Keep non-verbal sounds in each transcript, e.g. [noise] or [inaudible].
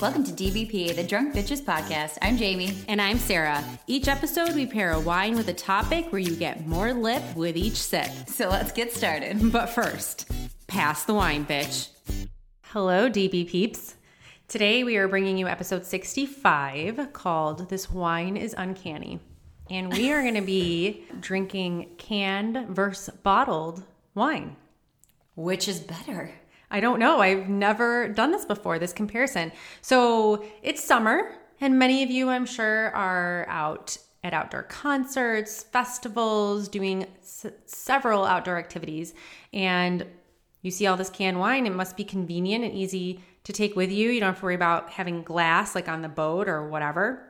Welcome to DBP, the Drunk Bitches Podcast. I'm Jamie. And I'm Sarah. Each episode, we pair a wine with a topic where you get more lip with each sip. So let's get started. But first, pass the wine, bitch. Hello, DB peeps. Today, we are bringing you episode 65 called This Wine is Uncanny. And we are going to be [laughs] drinking canned versus bottled wine. Which is better? I don't know. I've never done this before, this comparison. So it's summer, and many of you, I'm sure, are out at outdoor concerts, festivals, doing s- several outdoor activities. And you see all this canned wine, it must be convenient and easy to take with you. You don't have to worry about having glass like on the boat or whatever.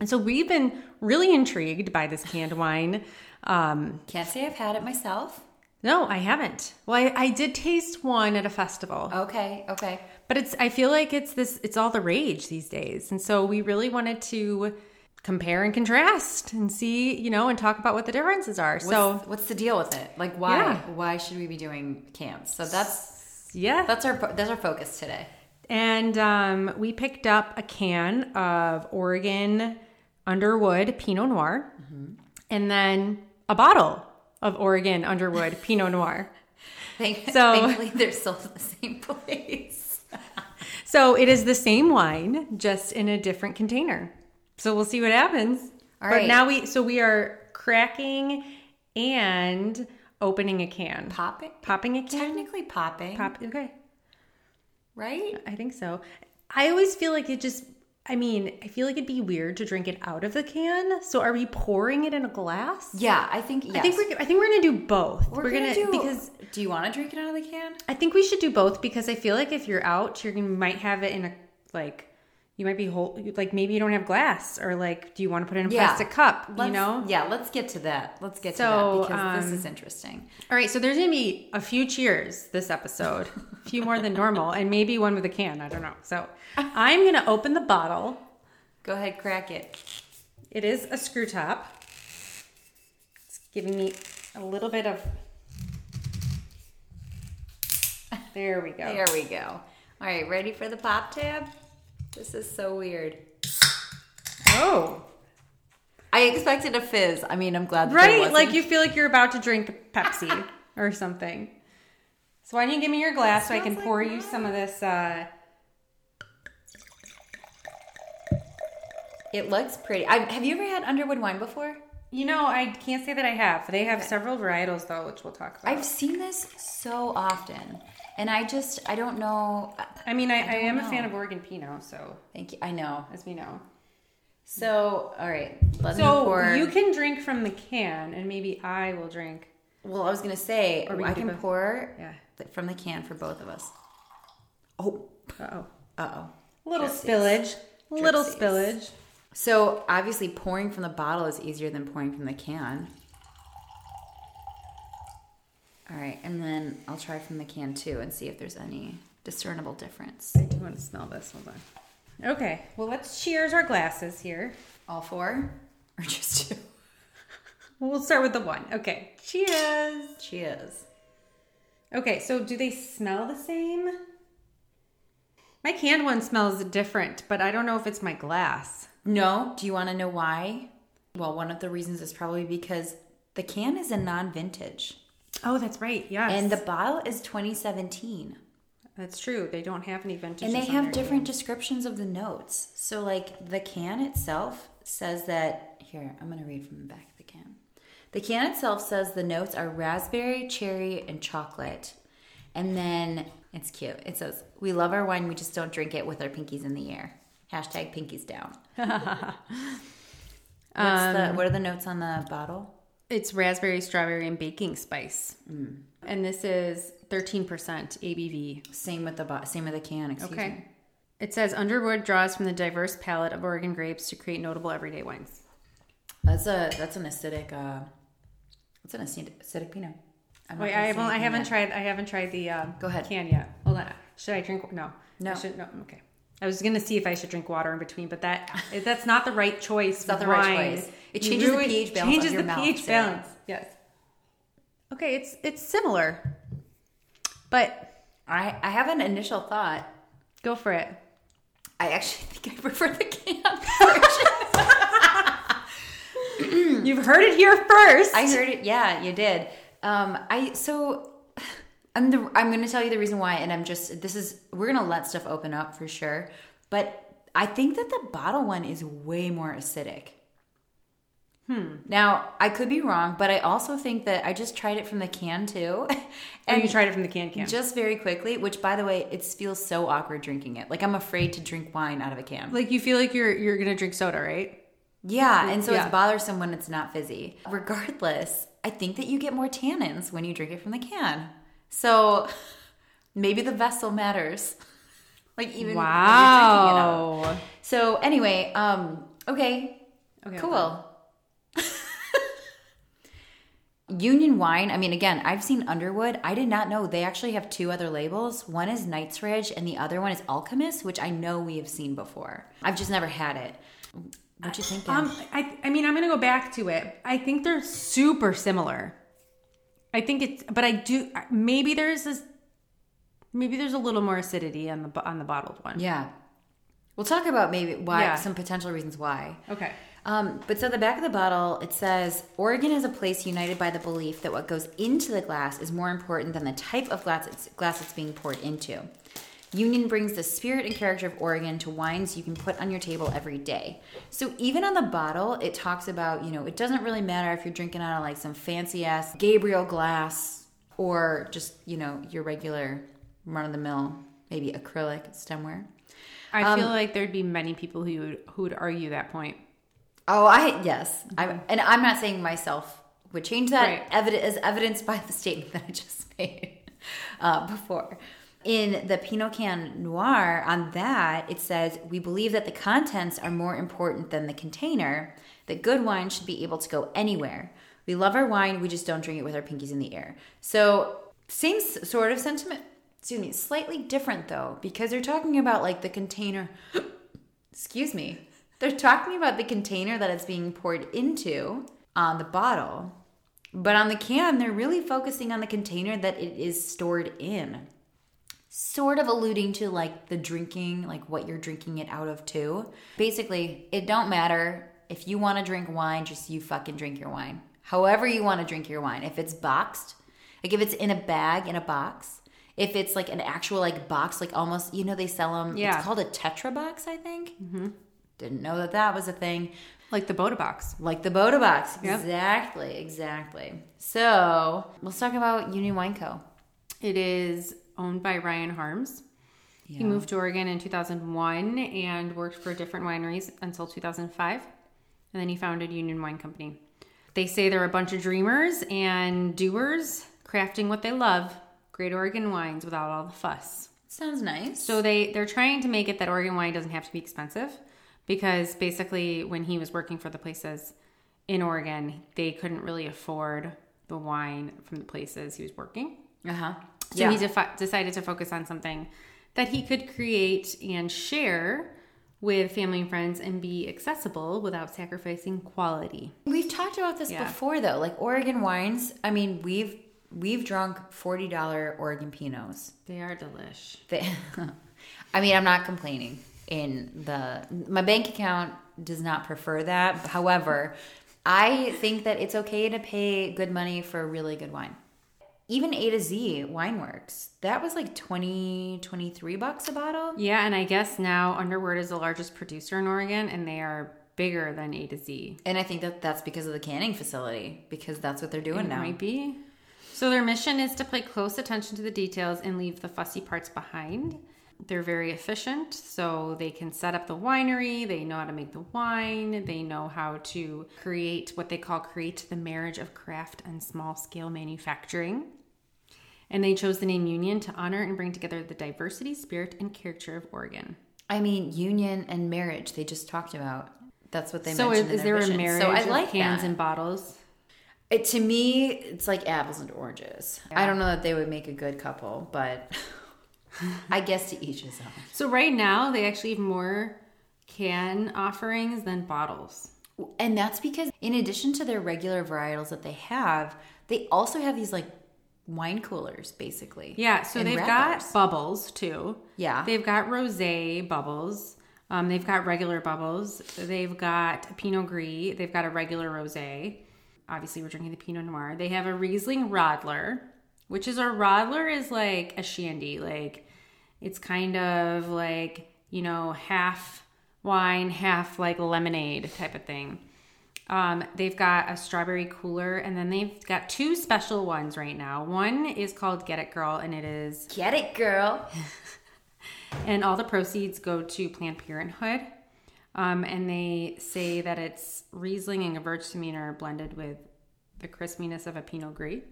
And so we've been really intrigued by this canned wine. Um, Can't say I've had it myself. No, I haven't. Well, I, I did taste one at a festival. Okay, okay. But it's I feel like it's this it's all the rage these days. And so we really wanted to compare and contrast and see, you know, and talk about what the differences are. What's, so what's the deal with it? Like, why? Yeah. Why should we be doing cans? So that's yeah. that's our that's our focus today. And um, we picked up a can of Oregon Underwood Pinot Noir and then a bottle of Oregon Underwood [laughs] Pinot Noir. Thank, So- thankfully, they're still in the same place. [laughs] So it is the same wine, just in a different container. So we'll see what happens. All but right. now we so we are cracking and opening a can. Popping, Popping a can. technically popping, Pop okay. right? I think so. I always feel like it just I mean, I feel like it'd be weird to drink it out of the can. So are we pouring it in a glass? Yeah, I think yes. I think we're I think we're gonna do both. We're, gonna, do because Do you want to drink it out of the can? I think we should do both because I feel like if you're out, you're gonna might have it in a like you might be whole like maybe you don't have glass or like do you want to put it in a Yeah. plastic cup? You Let's- know. Yeah, let's get to that. Let's get So, to that because this um, is interesting. All right, so there's gonna be a few cheers this episode, a few more than [laughs] normal, and maybe one with a can. I don't know. So I'm gonna open the bottle. Go ahead, crack it. It is a screw top. It's giving me a little bit of. There we go. There we go. All right, ready for the pop tab? This is so weird. Oh, I expected a fizz. I mean, I'm glad that right. Like you feel like you're about to drink Pepsi [laughs] or something. So why don't you give me your glass so I can like pour you some of this? Uh, It looks pretty. I, have you ever had Underwood wine before? you know, I can't say that I have. They have several varietals though, which we'll talk about. I've seen this so often, and I just I don't know. I mean, I, I, don't am a fan of Oregon Pinot, so Thank you. I know. as we know. So all right, let So pour. you can drink from the can, and maybe I will drink. well, I was gonna say Or I can both. pour Yeah. from the can for both of us. Oh, Uh oh. uh oh. Little spillage. Little spillage. So obviously, pouring from the bottle is easier than pouring from the can. All right, and then I'll try from the can too and see if there's any discernible difference. I do want to smell this. Hold on. Okay. Well, let's cheers our glasses here. All four [laughs] or just two? We'll start with the one. Okay. Cheers. Cheers. Okay. So, do they smell the same? My canned one smells different, but I don't know if it's my glass. No, do you want to know why? Well, one of the reasons is probably because the can is a non-vintage Oh, that's right. Yes. and the bottle is 2017. that's true. They don't have any vintage. And they have different descriptions of the notes. So, like the can itself says that. Here, I'm going to read from the back of the can. The can itself says the notes are raspberry, cherry, and chocolate. And then it's cute. It says, We love our wine, we just don't drink it with our pinkies in the air. Hashtag pinkies down. [laughs] What's the, um, what are the notes on the bottle? It's raspberry, strawberry, and baking spice. Mm. And this is 13% ABV. Same with the bo- same with the can. Excuse Okay. me. It says Underwood draws from the diverse palette of Oregon grapes to create notable everyday wines. That's a that's an acidic. Uh, that's an acidic, acidic pinot. I'm Wait, I haven't, I haven't yet. tried. I haven't tried the um, Go ahead. can yet. Hold on. Should I drink? No. No. I should, no. Okay. I was gonna see if I should drink water in between, but that that's not the right choice. It's not the right choice. It changes the pH balance Changes your the mouth, pH Sarah. balance. Yes. Okay, it's it's similar, but I I have an initial thought. go for it. I I actually [laughs] think I prefer the can version. [laughs] You've heard it here first. I heard it. Yeah, you did. Um, I so I'm the, I'm going to tell you the reason why, and I'm just this is we're going to let stuff open up for sure, but I think that the bottle one is way more acidic. Hmm. Now I could be wrong, but I also think that I just tried it from the can too, [laughs] and you tried it from the can can. just very quickly. Which, by the way, it feels so awkward drinking it. Like I'm afraid to drink wine out of a can. like you feel like you're you're gonna drink soda, right? Yeah, and so Yeah. it's bothersome when it's not fizzy. Regardless, I think that you get more tannins when you drink it from the can. So maybe the vessel matters. [laughs] Like even when you're it out. Wow. So anyway, um, okay, Okay, cool. [laughs] Union wine. I mean, again, I've seen Underwood. I did not know they actually have two other labels. One is Knight's Ridge, and the other one is Alchemist, which I know we have seen before. I've just never had it. What you think? Um, I, I mean, I'm gonna go back to it. I think they're super similar. I think it's, but I do maybe there's this, maybe there's a little more acidity on the on the bottled one. Yeah. We'll talk about maybe why Yeah. some potential reasons why. Okay. Um, but so the back of the bottle it says Oregon is a place united by the belief that what goes into the glass is more important than the type of glass it's, glass it's being poured into. Union brings the spirit and character of Oregon to wines you can put on your table every day. So even on the bottle, it talks about, you know, it doesn't really matter if you're drinking out of like some fancy ass Gabriel glass or just, you know, your regular run of the mill, maybe acrylic stemware. I Um, feel like there'd be many people who would, who would argue that point. Oh, I yes, I'm, and I'm not saying myself would change that Right. evident as evidenced by the [laughs] statement that I just made uh, before. In the Pinot Can Noir, on that it says we believe that the contents are more important than the container. That good wine should be able to go anywhere. We love our wine, we just don't drink it with our pinkies in the air. So same sort of sentiment. Excuse me, slightly different though because they're talking about like the container [gasps] excuse me, they're talking about the container that it's being poured into on the bottle. But on the can, they're really focusing on the container that it is stored in. Sort of alluding to like the drinking, like what you're drinking it out of too. Basically, it don't matter if you want to drink wine, just you fucking drink your wine. However you want to drink your wine. If it's boxed, like if it's in a bag in a box, if it's like an actual like box, like almost you know they sell them. Yeah. It's called a Tetra box, I think. Mm-hmm. Didn't know that that was a thing. Like the Bota Box. Like the Bota Box. Yep. Exactly, exactly. So let's talk about Union Wine Co. It is owned by Ryan Harms. He moved to Oregon in 2001 and worked for different wineries until 2005. And then he founded Union Wine Company. They say they're a bunch of dreamers and doers, crafting what they love great Oregon wines without all the fuss. Sounds nice. So they they're trying to make it that Oregon wine doesn't have to be expensive because basically when he was working for the places in Oregon, they couldn't really afford the wine from the places he was working. Uh huh. So he defi- decided to focus on something that he could create and share with family and friends and be accessible without sacrificing quality. We've talked about this Yeah. before though. Like Oregon wines. I mean, we've we've drunk forty dollar Oregon Pinots. They are delish. They, [laughs] I mean, I'm not complaining. In the my bank account does not prefer that. However, I think that it's okay to pay good money for really good wine. Even A to Z Wineworks, that was like 20, 23 bucks a bottle. Yeah, and I guess now Underwood is the largest producer in Oregon and they are bigger than A to Z. And I think that that's because of the canning facility, because that's what they're doing It now. might be. So their mission is to pay close attention to the details and leave the fussy parts behind. They're very efficient, so they can set up the winery, they know how to make the wine, they know how to create what they call create the marriage of craft and small scale manufacturing. And they chose the name Union to honor and bring together the diversity, spirit, and character of Oregon. I mean, union and marriage, they just talked about. That's what they so mentioned. is, is there a marriage So I of like cans that. and bottles? It, to me, it's like apples and oranges. I don't know that they would make a good couple, but [laughs] I guess to each his own. So right now they actually have more can offerings than bottles. And that's because, in addition to their regular varietals that they have, they also have these like wine coolers, basically. Yeah, so they've wrappers. got bubbles too. Yeah. They've got rosé bubbles. Um, they've got regular bubbles. They've got Pinot Gris. They've got a regular rosé. Obviously, we're drinking the Pinot Noir. They have a Riesling Radler, which is a radler is like a shandy. Like it's kind of like you know half wine, half like lemonade type of thing. Um, they've got a strawberry cooler, and then they've got two special ones right now. One is called Get It Girl, and it is Get it, girl. [laughs] and all the proceeds go to Planned Parenthood. Um, and they say that it's Riesling and Gewürztraminer blended with the crispiness of a Pinot Gris.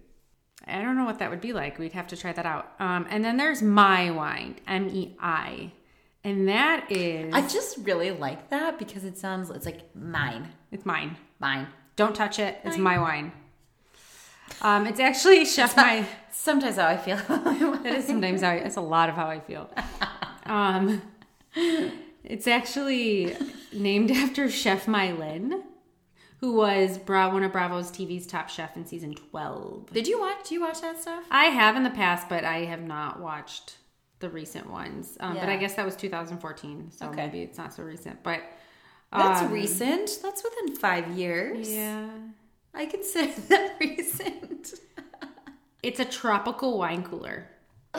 I don't know what that would be like. We'd have to try that out. Um, and then there's Mei Wine, M E I. And that is, I just really like that because it sounds it's like mine, it's mine. mine. Don't touch it. It's my wine. Um, it's actually Chef Mei. Sometimes how I feel. [laughs] That is sometimes how I, it's a lot of how I feel. Um, it's actually named [laughs] after Chef Mei Lin, who was Bra- one of Bravo's TV's top chef in season 12. Did you watch? Do you watch that stuff? I have in the past, but I have not watched the recent ones. Um, But I guess that was 2014, so Okay. maybe it's not so recent. But That's um, recent. That's within five years. Yeah. I consider [laughs] that recent. It's a tropical wine cooler.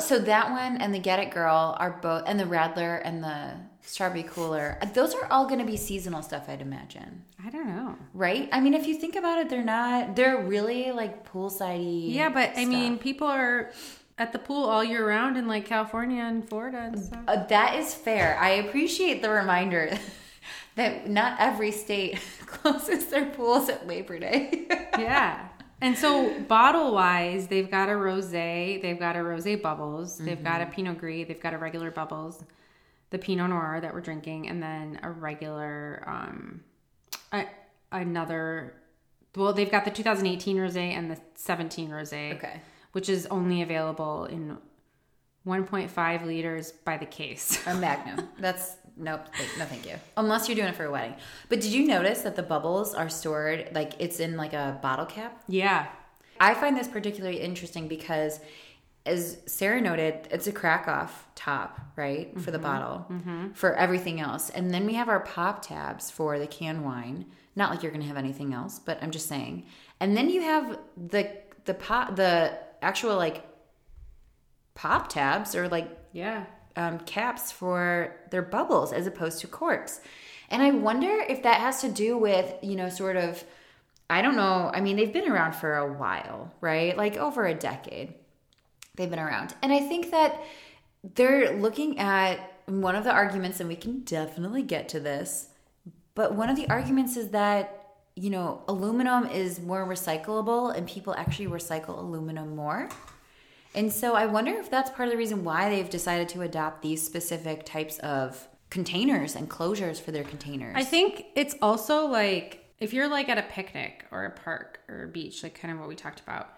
So that one and the Get It Girl are both, and the Radler and the Strawberry Cooler. Those are all going to be seasonal stuff, I'd imagine. I don't know. Right? I mean, if you think about it, they're not. They're really like poolsidey. Yeah, but I mean, people are at the pool all year round in like California and Florida and stuff. Uh, that is fair. I appreciate the reminder [laughs] that not every state [laughs] closes their pools at Labor Day. [laughs] yeah. And so bottle wise, they've got a rosé, they've got a rosé bubbles, they've got a Pinot Gris, they've got a regular bubbles, the Pinot Noir that we're drinking, and then a regular um a, another well, they've got the 2018 rosé and the 17 rosé. Okay. Which is only available in 1.5 liters by the case. a Magnum. That's nope. No, thank you. Unless you're doing it for a wedding. But did you notice that the bubbles are stored like it's in like a bottle cap? yeah. I find this particularly interesting because, as Sarah noted, it's a crack off top, right, for the mm-hmm. bottle, mm-hmm. for everything else. And then we have our pop tabs for the canned wine. Not like you're going to have anything else, but I'm just saying. And then you have the the pop the actual like pop tabs or like Yeah. Um, caps for their bubbles as opposed to corks. And I wonder if that has to do with, you know, sort of, I don't know. I mean, they've been around for a while, right? Like over a decade. They've been around. And I think that they're looking at one of the arguments, and we can definitely get to this, but one of the arguments is that, you know, aluminum is more recyclable and people actually recycle aluminum more. And so I wonder if that's part of the reason why they've decided to adopt these specific types of containers and closures for their containers. I think it's also like if you're like at a picnic or a park or a beach, like kind of what we talked about,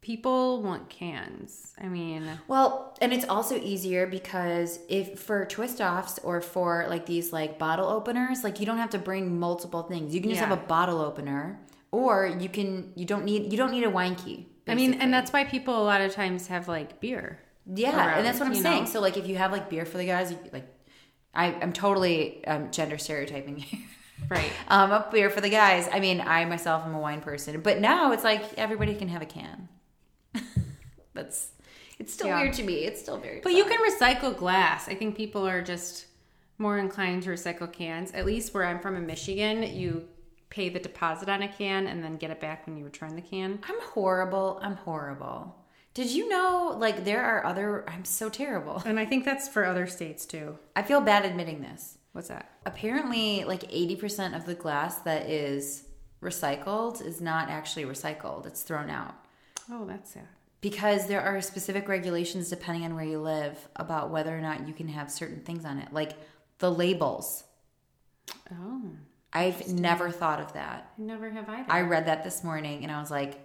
people want cans. I mean, well, and it's also easier because if for twist offs or for like these like bottle openers, like you don't have to bring multiple things. You can just Yeah. have a bottle opener or you can you don't need you don't need a wine key. I mean, and that's why people a lot of times have like beer. Yeah, around, and that's what I'm saying. know? So like if you have like beer for the guys, like I, I'm totally um, gender stereotyping here. [laughs] Right. um, a beer for the guys. I mean, I myself am a wine person, but now it's like everybody can have a can. [laughs] That's it's still Yeah. weird to me. It's still very. But you can recycle glass. I think people are just more inclined to recycle cans. At least where I'm from in Michigan, you pay the deposit on a can and then get it back when you return the can. I'm horrible. I'm horrible. Did you know like there are other? I'm so terrible. And I think that's for other states too. I feel bad admitting this. What's that? Apparently, like 80% of the glass that is recycled is not actually recycled. It's thrown out. Oh, that's sad. because there are specific regulations depending on where you live about whether or not you can have certain things on it like the labels Oh, i've never thought of that I never have either. i read that this morning and i was like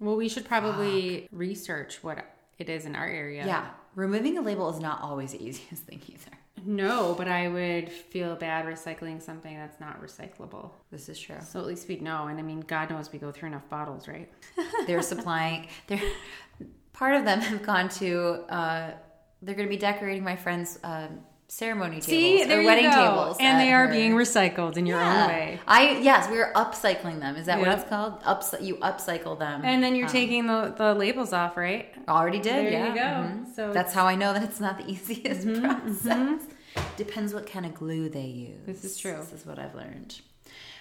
Well, we should probably research what it is in our area. yeah removing a label is not always the [laughs] easiest thing either No, but I would feel bad recycling something that's not recyclable. this is true So at least we'd know. And I mean, God knows we go through enough bottles, right? [laughs] they're supplying they're part of them have gone to uh they're going to be decorating my friend's um, ceremony tables See, or wedding tables, and they are her- being recycled in your Yeah. own way. I yes, we are upcycling them. Is that what it's called? Ups, you upcycle them. And then you're Um, taking the, the labels off, right? already did. There yeah. you go. mhm. So That's how I know that it's not the [laughs] easiest process. Depends what kind of glue they use. This is true. This is what I've learned.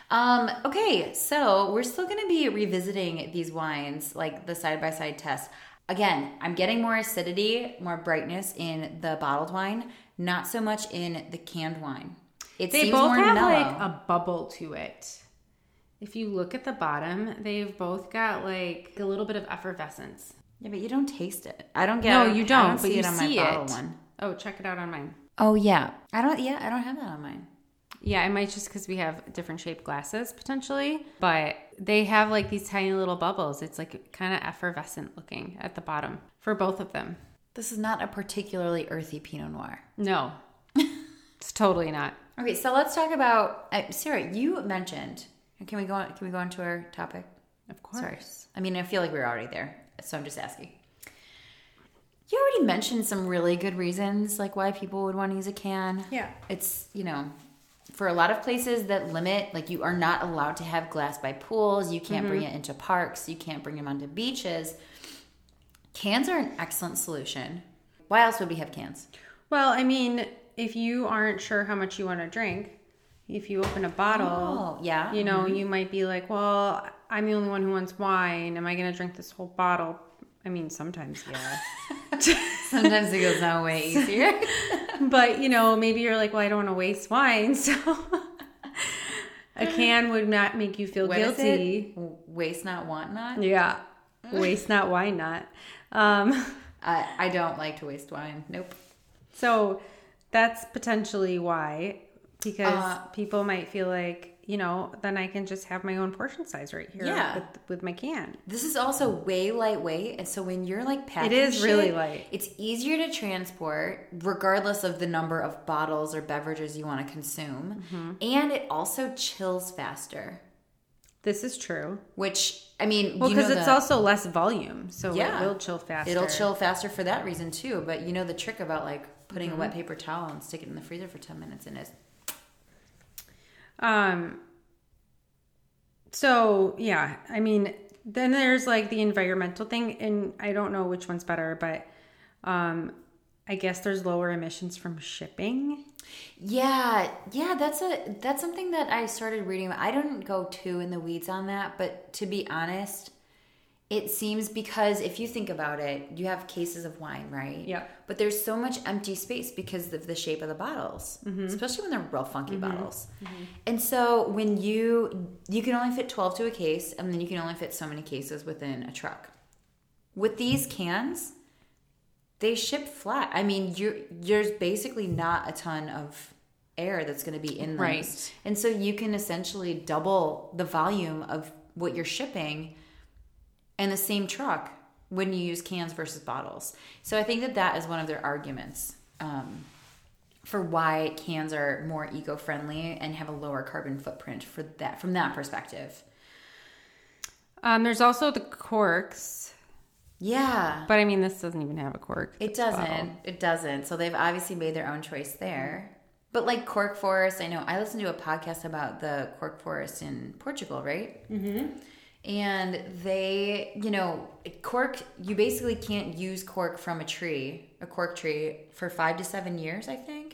Um, okay, so we're still going to be revisiting these wines, like the side by side test. Again, I'm getting more acidity, more brightness in the bottled wine, not so much in the canned wine. It they seems both more have mellow. like a bubble to it. If you look at the bottom, they've both got like a little bit of effervescence. yeah, but you don't taste it. I don't get. No, you don't, see but you it on see my bottle it. one. Oh, check it out on mine. Oh yeah, I don't. Yeah, I don't have that on mine. Yeah, it might just because we have different shaped glasses potentially, but they have like these tiny little bubbles. It's like kind of effervescent looking at the bottom for both of them. This is not a particularly earthy Pinot Noir. No, [laughs] it's totally not. Okay, so let's talk about uh, Sarah. You mentioned. Can we go on? Can we go on to our topic? Of course. Sorry. I mean, I feel like we're already there, so I'm just asking. You already mentioned some really good reasons, like why people would want to use a can. Yeah. It's you know, for a lot of places that limit, like you are not allowed to have glass by pools. You can't bring it into parks. You can't bring them onto beaches. Cans are an excellent solution. Why else would we have cans? Well, I mean, if you aren't sure how much you want to drink, if you open a bottle, Oh, yeah. you know, mm-hmm. you might be like, well, I'm the only one who wants wine. Am I going to drink this whole bottle? I mean, sometimes, yeah. [laughs] Sometimes it goes down way easier. [laughs] but, you know, maybe you're like, well, I don't want to waste wine. [laughs] So a can would not make you feel What guilty. Waste not, want not. Yeah. Waste not, wine not. Um, [laughs] I, I don't like to waste wine. Nope. so that's potentially why, because Uh, people might feel like, you know, then I can just have my own portion size right here Yeah. with, with my can. This is also way lightweight, and so when you're like packing, is really light. It's easier to transport, regardless of the number of bottles or beverages you want to consume, Mm-hmm. and it also chills faster. This is true. Which I mean, Well, because it's the- also less volume, so Yeah. it will chill faster. it'll chill faster for that reason too. But you know the trick about like putting Mm-hmm. a wet paper towel and stick it in the freezer for ten minutes, and it's Um. So yeah, I mean, then there's like the environmental thing, and I don't know which one's better, but um, I guess there's lower emissions from shipping. Yeah, yeah, that's a that's something that I started reading. I didn't go too in the weeds on that, but to be honest, it seems because if you think about it, you have cases of wine, right? Yeah. But there's so much empty space because of the shape of the bottles, mm-hmm. especially when they're real funky mm-hmm. bottles. Mm-hmm. And so when you you can only fit 12 to a case, and then you can only fit so many cases within a truck. With these cans, they ship flat. I mean, you're there's basically not a ton of air that's going to be in them. Right. And so you can essentially double the volume of what you're shipping in the same truck when you use cans versus bottles. So I think that that is one of their arguments um, for why cans are more eco-friendly and have a lower carbon footprint for that from that perspective. Um, there's also the corks, Yeah. but I mean, this doesn't even have a cork. It doesn't. It doesn't. So they've obviously made their own choice there. But like cork forest, I know I listened to a podcast about the cork forest in Portugal, right? Mm-hmm. And they, you know, cork. You basically can't use cork from a tree, a cork tree, for five to seven years. I think.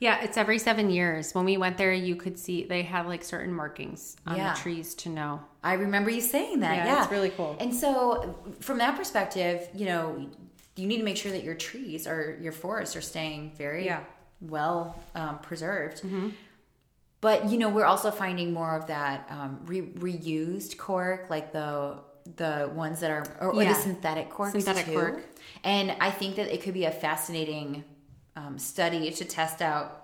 Yeah, it's every seven years. When we went there, you could see they have like certain markings on Yeah. the trees to know. I remember you saying that. Yeah, Yeah, it's really cool. And so, from that perspective, you know, you need to make sure that your trees or your forests are staying very Yeah. well um, preserved. But you know, we're also finding more of that um, re- reused cork, like the the ones that are or, or the synthetic corks Synthetic too. cork. And I think that it could be a fascinating um, study to test out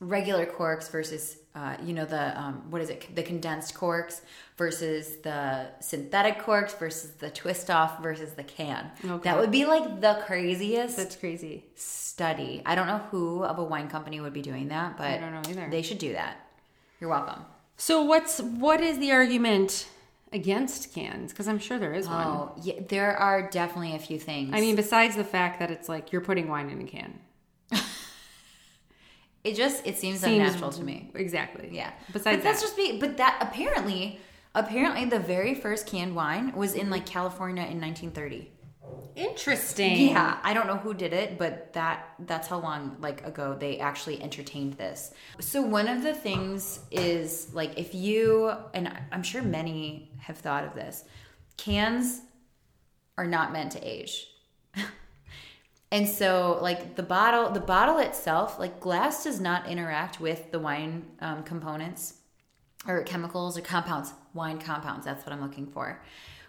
regular corks versus uh, you know the um, what is it the condensed corks versus the synthetic corks versus the twist off versus the can Okay. that would be like the craziest That's crazy. study i don't know who of a wine company would be doing that but I don't know either. they should do that you're welcome So what's what is the argument against cans? Because I'm sure there is one. oh yeah there are definitely a few things I mean, besides the fact that it's like you're putting wine in a can. [laughs] It just it seems, Seems- unnatural to me. Exactly. Yeah. Besides but that's that. just me. but that apparently apparently the very first canned wine was in like California in 1930. Interesting. Yeah, I don't know who did it, but that that's how long like ago they actually entertained this. So one of the things is like if you and I'm sure many have thought of this, cans are not meant to age. And so like the bottle the bottle itself, like glass does not interact with the wine um, components or chemicals or compounds, wine compounds. That's what I'm looking for.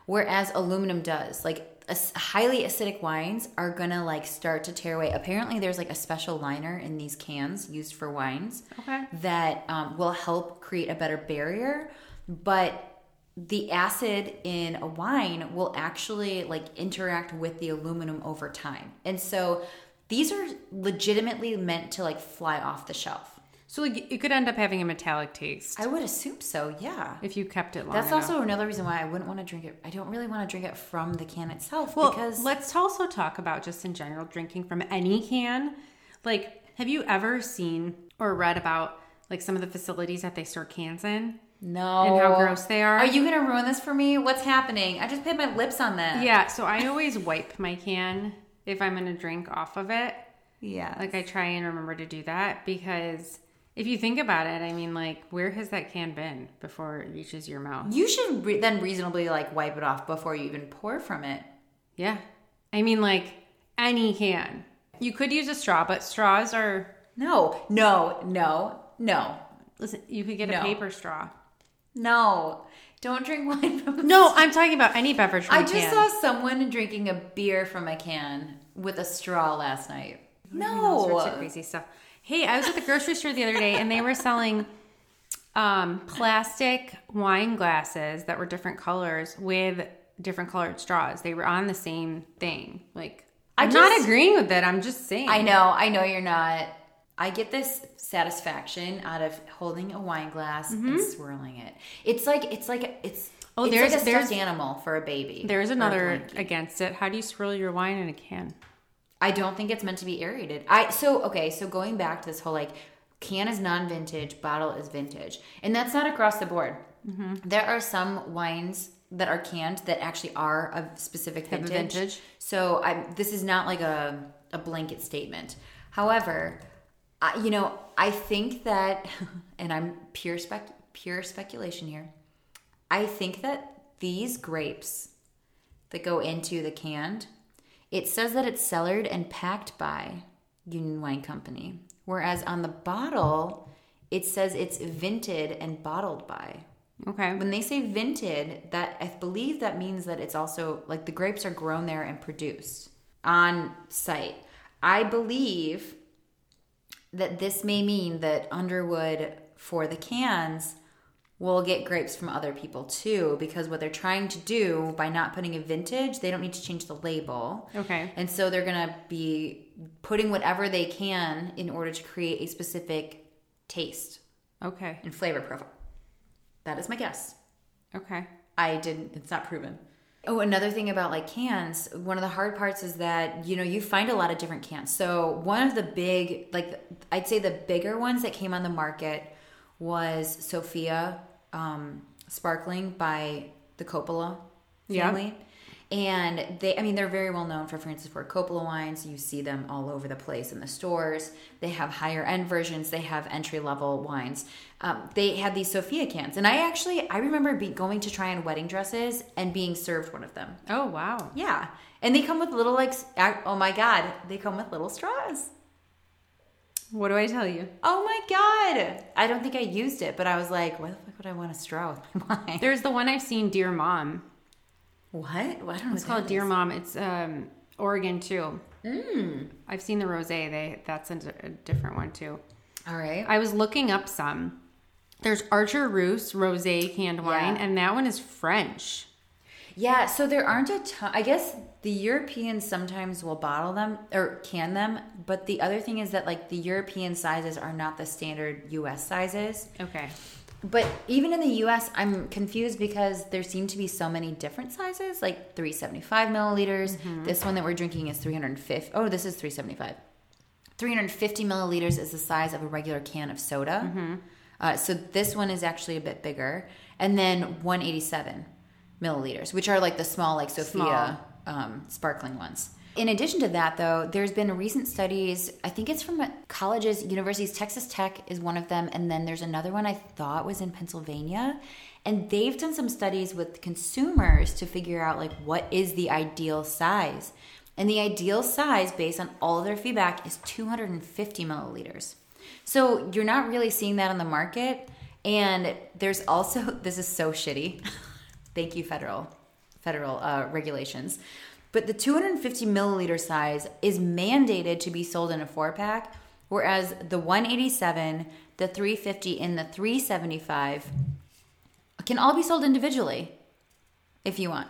Whereas aluminum does. Like highly acidic wines are gonna like start to tear away. Apparently, there's like a special liner in these cans used for wines Okay. that um, will help create a better barrier. But the acid in a wine will actually like interact with the aluminum over time, and so these are legitimately meant to like fly off the shelf. So like, it could end up having a metallic taste I would assume so. Yeah. if you kept it long That's enough. also another reason why I wouldn't want to drink it. I don't really want to drink it from the can itself Well, because let's also talk about just in general drinking from any can. Like, have you ever seen or read about like some of the facilities that they store cans in? No, and how gross they are? Are you gonna ruin this for me? What's happening? I just put my lips on that. Yeah, so I always wipe my can if I'm going to drink off of it. yeah. Like I try and remember to do that because if you think about it, I mean, like, where has that can been before it reaches your mouth? you should re- then reasonably like wipe it off before you even pour from it. Yeah. I mean, like, any can. You could use a straw, but straws are, No, no, no, no, listen, you could get a paper straw. No. Don't drink [laughs] wine from. The- No, I'm talking about any beverage from I a just can. saw someone drinking a beer from a can with a straw last night. all sorts of No. crazy stuff. Hey, I was at the grocery store the other day and they were selling um, plastic wine glasses that were different colors with different colored straws. They were on the same thing. Like, I I'm not agreeing with it. I'm just saying. I know, I know you're not. I get this satisfaction out of holding a wine glass and swirling it. It's like it's like it's Oh, it's there's- like a there's- animal for a baby. There's another against it. How do you swirl your wine in a can? I don't think it's meant to be aerated. I so okay. So going back to this whole like can is non-vintage, bottle is vintage, and that's not across the board. Mm-hmm. There are some wines that are canned that actually are of specific a vintage. vintage. So I this is not like a a blanket statement. However, I, you know I think that, [laughs] and I'm pure spec pure speculation here. I think that these grapes that go into the canned, it says that it's cellared and packed by Union Wine Company. Whereas on the bottle, it says it's vinted and bottled by. Okay. When they say vinted, that I believe that means that it's also like the grapes are grown there and produced on site. I believe that this may mean that Underwood for the cans will get grapes from other people too because what they're trying to do by not putting a vintage, they don't need to change the label. Okay. And so they're going to be putting whatever they can in order to create a specific taste Okay. and flavor profile. That is my guess. Okay. I didn't, it's not proven. Oh, another thing about like cans, one of the hard parts is that, you know, you find a lot of different cans. So, one of the big, like, I'd say the bigger ones that came on the market was Sofia um, Sparkling by the Coppola Yeah. And they, I mean, they're very well known for Francis Ford Coppola wines. You see them all over the place in the stores. They have higher end versions. They have entry level wines. Um, they had these Sofia cans, and I actually I remember be, going to try on wedding dresses and being served one of them. Oh, wow. Yeah, and they come with little like oh my god, they come with little straws. What do I tell you? Oh my god, I don't think I used it, but I was like, why the fuck would I want a straw with my [laughs] wine? There's the one I've seen, Dear Mom. What? Well, I don't know. It's called Dear is. Mom. It's um, Oregon too. Mm. I've seen the rosé. They that's a, a different one too. All right. I was looking up some. There's Archer Roose rosé canned wine, Yeah. and that one is French. Yeah, so there aren't a ton. I guess the Europeans sometimes will bottle them or can them, but the other thing is that like the European sizes are not the standard US sizes. Okay. But even in the US, I'm confused because there seem to be so many different sizes, like 375 milliliters. This one that we're drinking is 350. Oh, this is 375. 350 milliliters is the size of a regular can of soda. Uh, so this one is actually a bit bigger. And then 187 milliliters, which are like the small, like Sofia um, sparkling ones. In addition to that, though, there's been recent studies. I think it's from colleges, universities. Texas Tech is one of them, and then there's another one I thought was in Pennsylvania, and they've done some studies with consumers to figure out like what is the ideal size. And the ideal size, based on all their feedback, is 250 milliliters. So you're not really seeing that on the market. And there's also [laughs] this is so shitty. [laughs] Thank you, federal federal uh, regulations. But the 250 milliliter size is mandated to be sold in a four pack, whereas the 187, the 350, and the 375 can all be sold individually if you want.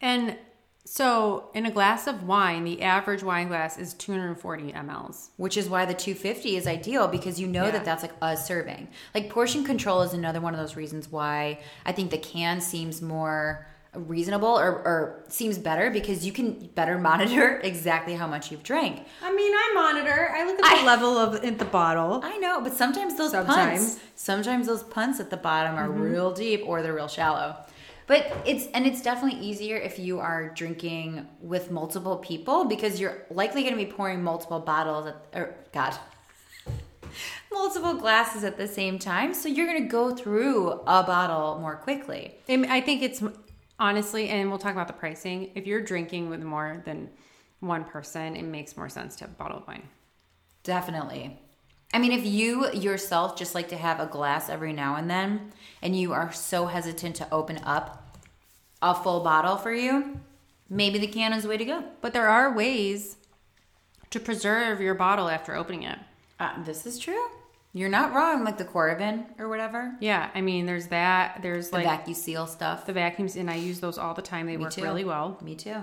And so, in a glass of wine, the average wine glass is 240 mLs. which is why the 250 is ideal because you know Yeah. that that's like a serving. Like portion control is another one of those reasons why I think the can seems more reasonable or, or seems better because you can better [laughs] monitor exactly how much you've drank. I mean, I monitor. I look at the [laughs] level of in the bottle. I know, but sometimes those Sometimes. punts, sometimes those punts at the bottom are mm-hmm. real deep or they're real shallow. But it's and it's definitely easier if you are drinking with multiple people because you're likely going to be pouring multiple bottles at or God. [laughs] Multiple glasses at the same time, so you're going to go through a bottle more quickly. I think it's honestly, and we'll talk about the pricing. If you're drinking with more than one person, it makes more sense to have a bottle of wine. Definitely. I mean, if you yourself just like to have a glass every now and then, and you are so hesitant to open up a full bottle for you, maybe the can is the way to go. But there are ways to preserve your bottle after opening it. Uh, this is true. You're not wrong, like the Coravin or whatever, Yeah, I mean, there's that. There's the like vacuum seal stuff. the vacuums, and I use those all the time. They work too. really well. Me too.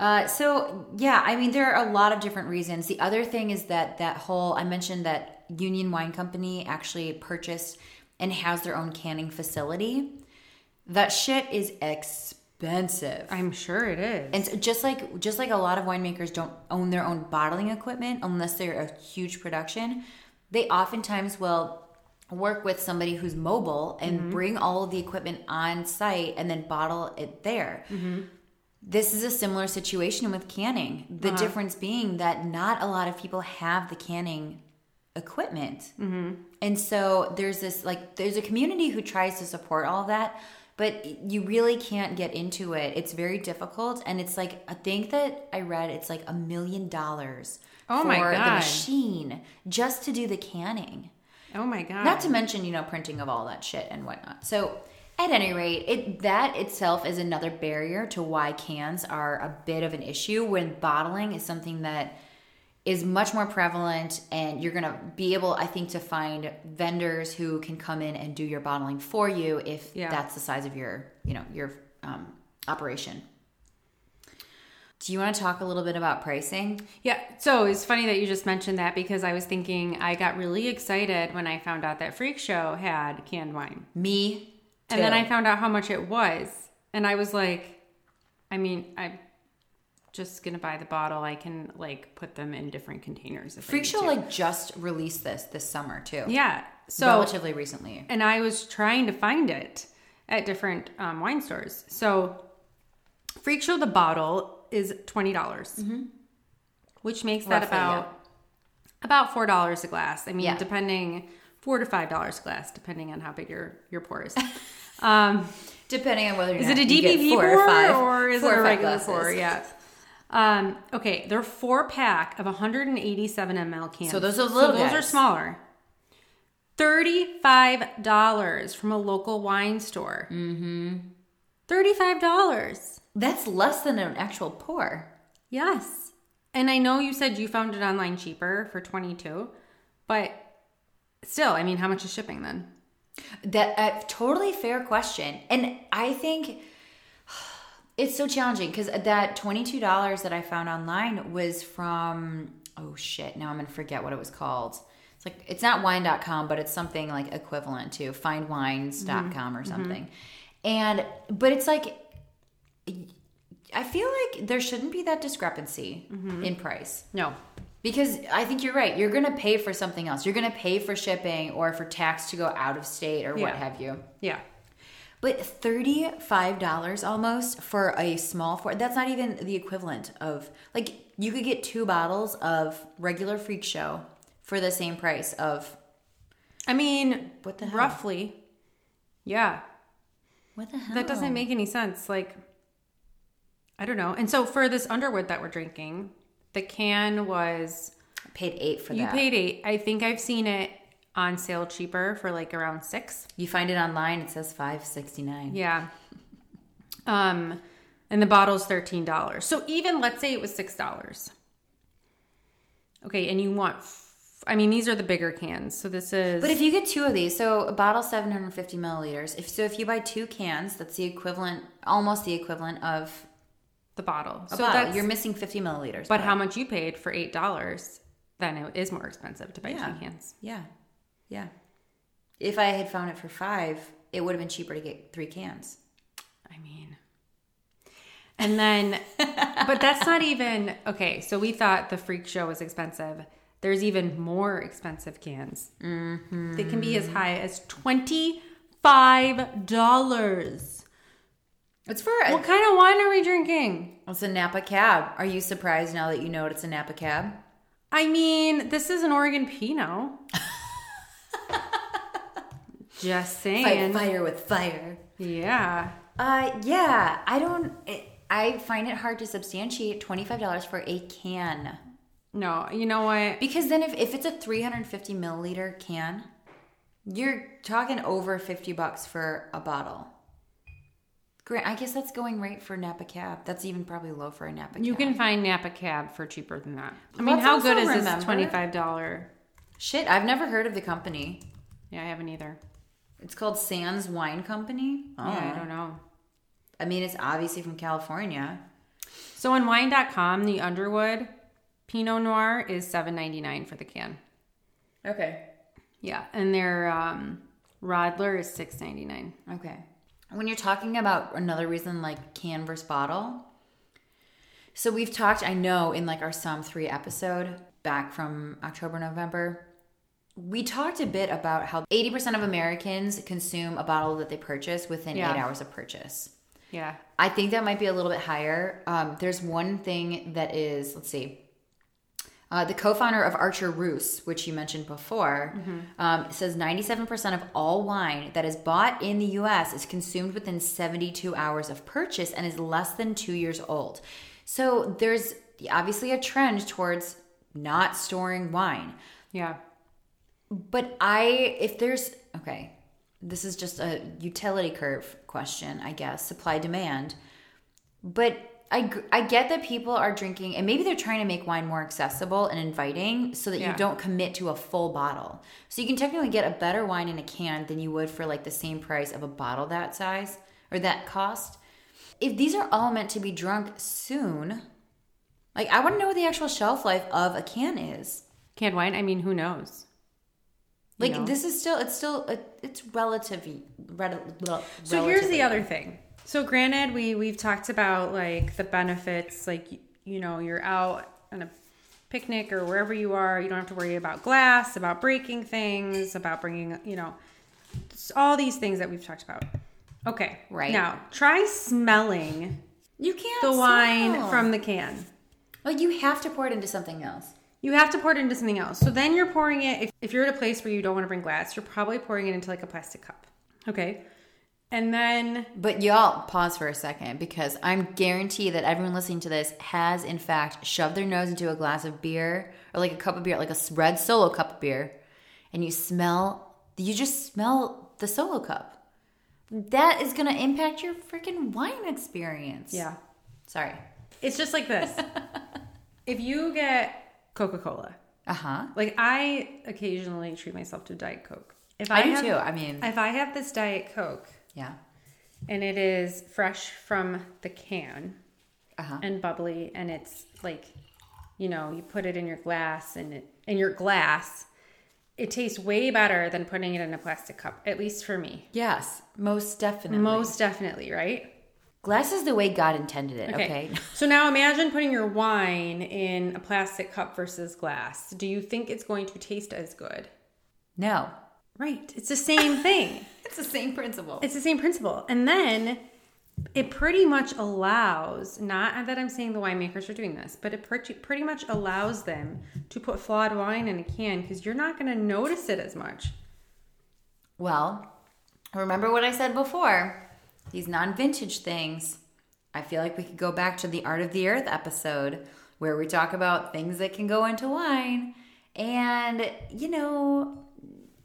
Uh, so yeah, I mean there are a lot of different reasons. The other thing is that that whole I mentioned that Union Wine Company actually purchased and has their own canning facility. That shit is expensive. I'm sure it is. And so just like just like a lot of winemakers don't own their own bottling equipment unless they're a huge production, they oftentimes will work with somebody who's mobile and mm-hmm. bring all of the equipment on site and then bottle it there. Mm-hmm. This is a similar situation with canning. The uh-huh. difference being that not a lot of people have the canning equipment. Mm-hmm. And so there's this like there's a community who tries to support all that, but you really can't get into it. It's very difficult and it's like I think that I read it's like a million dollars Oh for my God. the machine just to do the canning. oh my god! Not to mention, you know, printing of all that shit and whatnot. So at any rate, it that itself is another barrier to why cans are a bit of an issue when bottling is something that is much more prevalent and you're gonna be able, I think, to find vendors who can come in and do your bottling for you if Yeah. that's the size of your, you know, your um, operation. Do you want to talk a little bit about pricing? Yeah, so it's funny that you just mentioned that because I was thinking I got really excited when I found out that Freak Show had canned wine. Me, Too. And then. I found out how much it was. And I was like, I mean, I'm just going to buy the bottle. I can like put them in different containers. If Freak Show to. like just released this this summer too. Yeah. So, relatively recently. and I was trying to find it at different um, wine stores. So, Freak Show the bottle is $20, dollars which makes that Mm-hmm. Roughly, about about four dollars a glass. I mean, Yeah. depending four to five dollars a glass, depending on how big your your pour is. [laughs] Um, Depending on whether is not it a you get DBV four pour or five, or is it a regular pour? Yeah. Um, okay, they're four pack of 187 ml cans. So those are little those are smaller. Thirty-five dollars from a local wine store. Mm-hmm. Thirty-five dollars. That's less than an actual pour. Yes. And I know you said you found it online cheaper for 22, but still, I mean, how much is shipping then? That a totally fair question, and I think [sighs] it's so challenging because that twenty two dollars that I found online was from oh shit now I'm gonna forget what it was called. It's like it's not wine.com, but it's something like equivalent to findwines.com Mm-hmm. or something. And but it's like I feel like there shouldn't be that discrepancy Mm-hmm. in price. No. Because I think you're right. You're going to pay for something else. You're going to pay for shipping or for tax to go out of state or what have you. Yeah. But $35 almost for a small for that's not even the equivalent of like you could get two bottles of regular freak show for the same price of I mean, What the hell? roughly. Yeah. what the hell? That doesn't make any sense. Like, I don't know. And so for this Underwood that we're drinking, the can was I paid 8 for you that. paid eight. I think I've seen it on sale cheaper for like around six. you find it online it says 5.69. Yeah. Um, and the bottle's thirteen dollars. So even let's say it was six dollars. Okay, and you want. f- I mean, these are the bigger cans. So this is. But if you get two of these, so a bottle 750 milliliters. If so, if you buy two cans, that's the equivalent, almost the equivalent of the bottle, a so bottle. that's You're missing 50 milliliters. But how much you paid for eight dollars? Then it is more expensive to buy Yeah. two cans. Yeah, yeah. If I had found it for five, it would have been cheaper to get three cans. I mean, and then, but that's not [laughs] even okay. So we thought the freak show was expensive. There's even more expensive cans. Mm-hmm. They can be as high as twenty five dollars. It's for a, What kind of wine are we drinking? it's a Napa cab. Are you surprised now that you know it's a Napa cab? I mean, this is an Oregon Pinot. [laughs] Just saying. Fight fire with fire. Yeah. Uh, yeah. I don't. It, I find it hard to substantiate twenty five dollars for a can No, you know what? because then if if it's a three hundred fifty milliliter can, you're talking over fifty bucks for a bottle. Great. I guess that's going right for Napa Cab. That's even probably low for a Napa cab. You can find Napa Cab for cheaper than that. I mean, Let's how good is this twenty-five dollar? Shit, I've never heard of the company. Yeah, I haven't either. It's called Sans Wine Company. Yeah, I don't know. I mean, it's obviously from California. So on wine.com, the Underwood Pinot Noir is seven ninety nine for the can. Okay. Yeah, and their um, Radler is six ninety nine. Okay. When you're talking about another reason like can versus bottle, so we've talked, I know, in like our Psalm 3 episode back from October, November, we talked a bit about how 80% of Americans consume a bottle that they purchase within Yeah. eight hours of purchase. Yeah, I think that might be a little bit higher. Um, there's one thing that is, let's see, uh, the co-founder of Archer Roose, which you mentioned before, um, says 97% of all wine that is bought in the U.S. is consumed within 72 hours of purchase and is less than two years old. So there's obviously a trend towards not storing wine. yeah. But I, if there's, okay, this is just a utility curve question, I guess, supply demand. But I, I get that people are drinking, and maybe they're trying to make wine more accessible and inviting so that Yeah. you don't commit to a full bottle. So you can technically get a better wine in a can than you would for like the same price of a bottle that size or that cost. If these are all meant to be drunk soon, like I want to know what the actual shelf life of a can is. Canned wine. I mean, who knows? You Like know? this is still it's still it, it's relatively rel- rel- So here's the other thing. So granted, we we've talked about like the benefits, like you know, you're out on a picnic or wherever you are, you don't have to worry about glass, about breaking things, about bringing, you know, all these things that we've talked about. Okay, Right. now try smelling you can't the wine smell. from the can. Well, you have to pour it into something else. You have to pour it into something else. So then you're pouring it. If, if you're at a place where you don't want to bring glass, you're probably pouring it into like a plastic cup. Okay. And then But y'all pause for a second because I'm guarantee that everyone listening to this has in fact shoved their nose into a glass of beer or like a cup of beer, like a red solo cup of beer, and you smell you just smell the solo cup. That is gonna impact your freaking wine experience. yeah, Sorry. it's just like this. [laughs] if you get Coca Cola, Uh huh. like I occasionally treat myself to Diet Coke. If I do have, too. I mean, if I have this Diet Coke yeah. and it is fresh from the can Uh huh. and bubbly and it's like you know you put it in your glass and it in your glass it tastes way better than putting it in a plastic cup at least for me Yes, most definitely. most definitely right Glass is the way God intended it, okay? So now imagine putting your wine in a plastic cup versus glass. Do you think it's going to taste as good? No. Right. It's the same thing. It's the same principle. it's the same principle. And then it pretty much allows, not that I'm saying the winemakers are doing this, but it pretty, pretty much allows them to put flawed wine in a can because you're not going to notice it as much. Well, remember what I said before? These non vintage things. I feel like we could go back to the Art of the Earth episode where we talk about things that can go into wine. And, you know,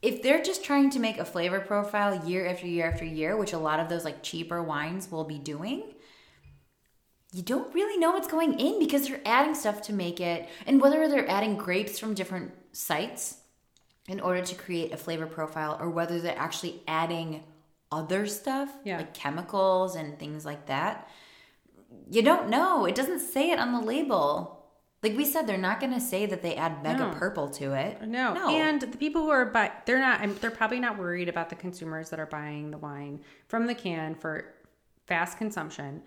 if they're just trying to make a flavor profile year after year after year, which a lot of those like cheaper wines will be doing, you don't really know what's going in because they're adding stuff to make it. And whether they're adding grapes from different sites in order to create a flavor profile or whether they're actually adding other stuff Yeah. like chemicals and things like that you don't know it doesn't say it on the label like we said they're not going to say that they add mega No. purple to it No. no And the people who are buy they're not they're probably not worried about the consumers that are buying the wine from the can for fast consumption.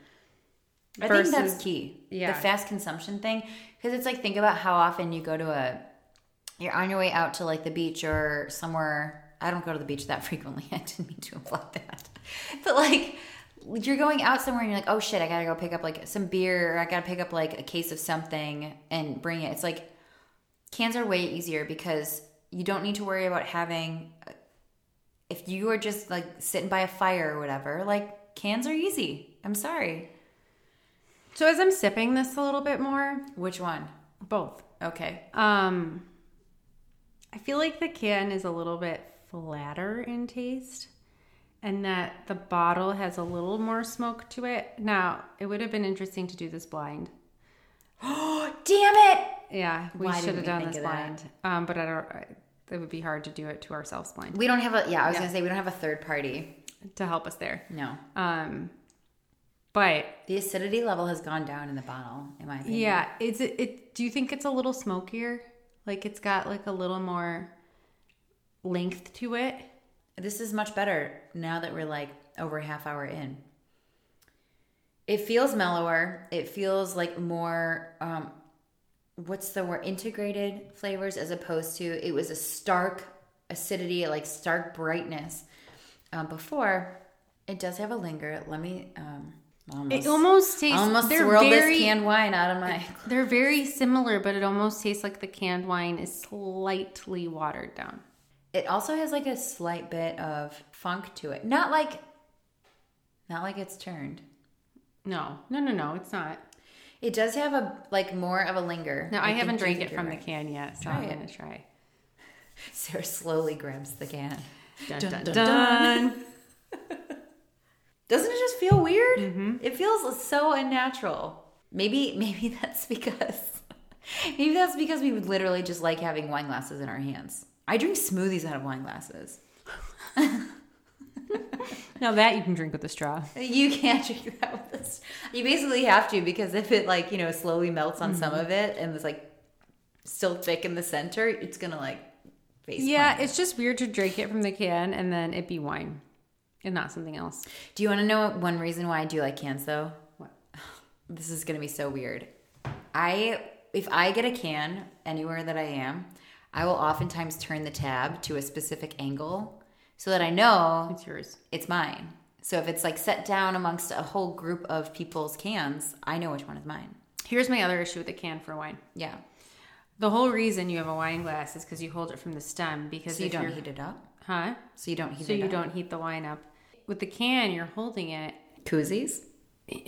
I think that's key. Yeah. The fast consumption thing. Because it's like, think about how often you go to a, you're on your way out to like the beach or somewhere. I don't go to the beach that [laughs] frequently. I didn't mean to imply that. But like, you're going out somewhere and you're like, oh shit, I gotta go pick up like some beer or I gotta pick up like a case of something and bring it. It's like, cans are way easier because you don't need to worry about having, if you are just like sitting by a fire or whatever, like cans are easy. I'm sorry. So as I'm sipping this a little bit more, Which one? both. Okay. Um I feel like the can is a little bit flatter in taste and that the bottle has a little more smoke to it. Now, it would have been interesting to do this blind. Oh, [gasps] damn it! Yeah, we Why should have done this blind. Um, but I don't. It would be hard to do it to ourselves blind We don't have a yeah. I was Yeah. gonna say we don't have a third party. to help us there. No, Um, but the acidity level has gone down in the bottle, in my opinion. yeah, is it, it? Do you think it's a little smokier? Like it's got like a little more length to it. This is much better now that we're like over a half hour in. It feels mellower. It feels like more. um What's the word? Integrated flavors as opposed to it was a stark acidity, like stark brightness. Um, before, it does have a linger. Let me. um Almost, It almost tastes. almost swirled very, this canned wine out of my. [laughs] They're very similar, but it almost tastes like the canned wine is slightly watered down. It also has like a slight bit of funk to it. Not like not like it's turned. No, no, no, no, it's not. It does have a like more of a linger. No, I, think haven't drank it from the can yet, so Try I'm it. gonna try. [laughs] Sarah slowly grabs the can. Dun, Dun, dun, dun, dun. [laughs] Doesn't it just feel weird? Mm-hmm. It feels so unnatural. Maybe maybe [laughs] that's because maybe that's because we would literally just like having wine glasses in our hands. I drink smoothies out of wine glasses. [laughs] Now that you can drink with a straw. You can't [laughs] drink that with a straw. You basically have to because if it like you know slowly melts on Mm-hmm. some of it and it's like still thick in the center, it's gonna like face. Yeah, it's just weird to drink it from the can and then it be wine and not something else. Do you want to know one reason why I do like cans though? What? This is gonna be so weird. I if I get a can anywhere that I am, I will oftentimes turn the tab to a specific angle so that I know It's yours. it's mine. So if it's like set down amongst a whole group of people's cans, I know which one is mine. Here's my other issue with the can for wine. Yeah. The whole reason you have a wine glass is because you hold it from the stem because So you don't heat it up. huh? So you don't heat So you up. don't heat the wine up. With the can, you're holding it. koozies. Eh,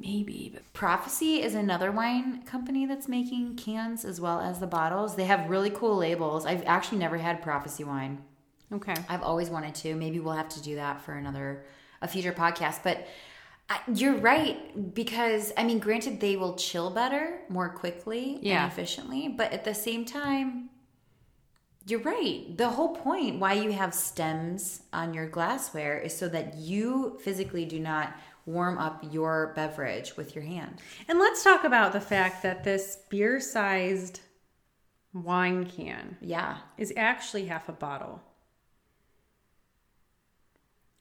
Maybe, but Prophecy is another wine company that's making cans as well as the bottles. They have really cool labels. I've actually never had Prophecy wine. okay. I've always wanted to. Maybe we'll have to do that for another a future podcast. But I, you're right because I mean, granted, they will chill better, more quickly, Yeah. and efficiently. But at the same time, you're right. The whole point why you have stems on your glassware is so that you physically do not warm up your beverage with your hand. And let's talk about the fact that this beer sized wine can Yeah. is actually half a bottle.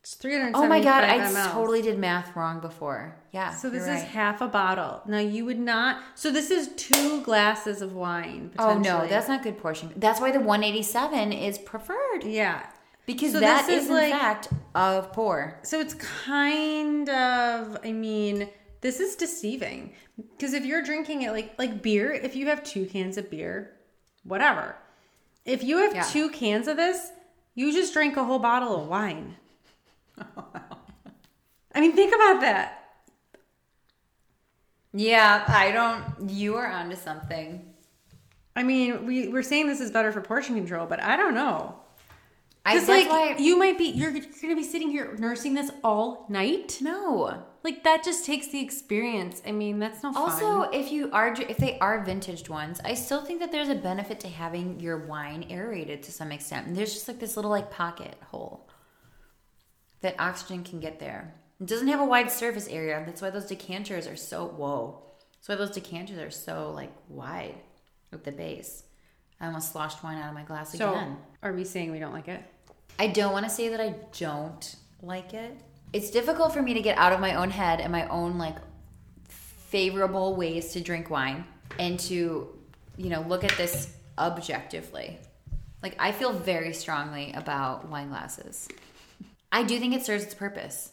It's 375 Oh my god, I totally did math wrong before. Yeah. So this is right. half a bottle. Now you would not. So this is two glasses of wine. Oh no, that's not good portion. That's why the 187 is preferred yeah. Because So that this is, is in like- fact of poor. So it's kind of. I mean, this is deceiving because if you're drinking it like like beer, if you have two cans of beer, whatever. If you have Yeah. two cans of this, you just drank a whole bottle of wine. [laughs] I mean, think about that. Yeah, I don't. You are onto something. I mean, we we're saying this is better for portion control, but I don't know. Because like why. you might be, you're, you're gonna be sitting here nursing this all night. no. Like that just takes the experience. I mean, that's no Also, fun. if you are if they are vintaged ones, I still think that there's a benefit to having your wine aerated to some extent. And there's just like this little like pocket hole that oxygen can get there. It doesn't have a wide surface area. That's why those decanters are so whoa. That's why those decanters are so like wide at the base. I almost sloshed wine out of my glass So, again. are we saying we don't like it? I don't want to say that I don't like it. It's difficult for me to get out of my own head and my own like favorable ways to drink wine and to, you know, look at this objectively. Like I feel very strongly about wine glasses. I do think it serves its purpose.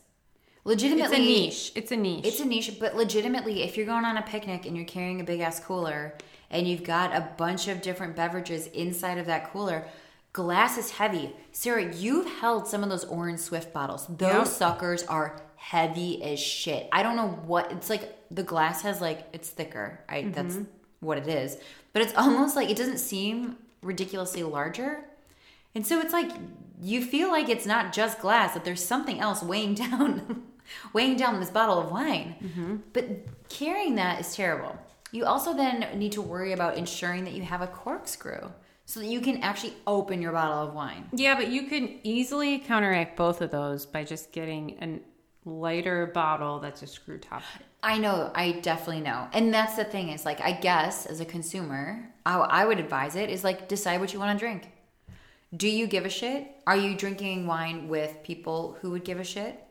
Legitimately It's a niche. It's a niche. it's a niche, but legitimately, if you're going on a picnic and you're carrying a big ass cooler and you've got a bunch of different beverages inside of that cooler, glass is heavy. Sarah, you've held some of those orange Swift bottles. Those Yep. suckers are heavy as shit. I don't know what it's like. The glass has like it's thicker. I mm-hmm. that's what it is, but it's almost like it doesn't seem ridiculously larger. And so it's like you feel like it's not just glass, that there's something else weighing [laughs] down weighing down this bottle of wine. Mm-hmm. But carrying that is terrible. You also then need to worry about ensuring that you have a corkscrew so that you can actually open your bottle of wine. yeah, but you can easily counteract both of those by just getting a lighter bottle that's a screw top. I know, I definitely know. And that's the thing is like I guess as a consumer, how I would advise it is like decide what you want to drink. Do you give a shit? Are you drinking wine with people who would give a shit?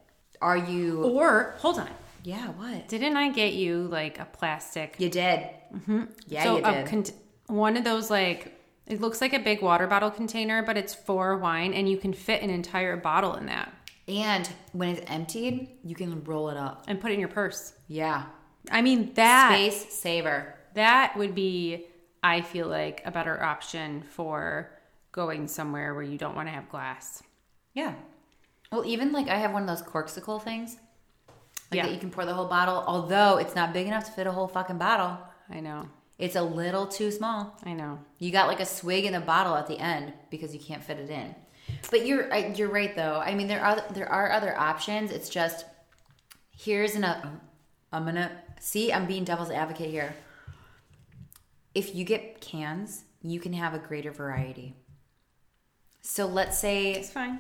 Are you Or hold on, Yeah, what? didn't I get you like a plastic? You did. Mm-hmm. Yeah, so you did. cont- one of those like it looks like a big water bottle container, but it's for wine, and you can fit an entire bottle in that and when it's emptied, you can roll it up. and put it in your purse. Yeah. I mean that Space saver. that would be i feel like a better option for going somewhere where you don't want to have glass Yeah. Well, even like I have one of those Corkcicle things. Like Yeah. that you can pour the whole bottle, although it's not big enough to fit a whole fucking bottle. i know It's a little too small. i know You got like a swig in the bottle at the end because you can't fit it in. But you're you're right though. I mean, there are there are other options. It's just here's another. Uh, I'm gonna see. I'm being devil's advocate here. If you get cans, you can have a greater variety. So let's say it's fine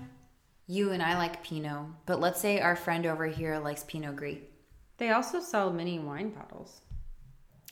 you and I like Pinot, but let's say our friend over here likes Pinot Gris. they also sell mini wine bottles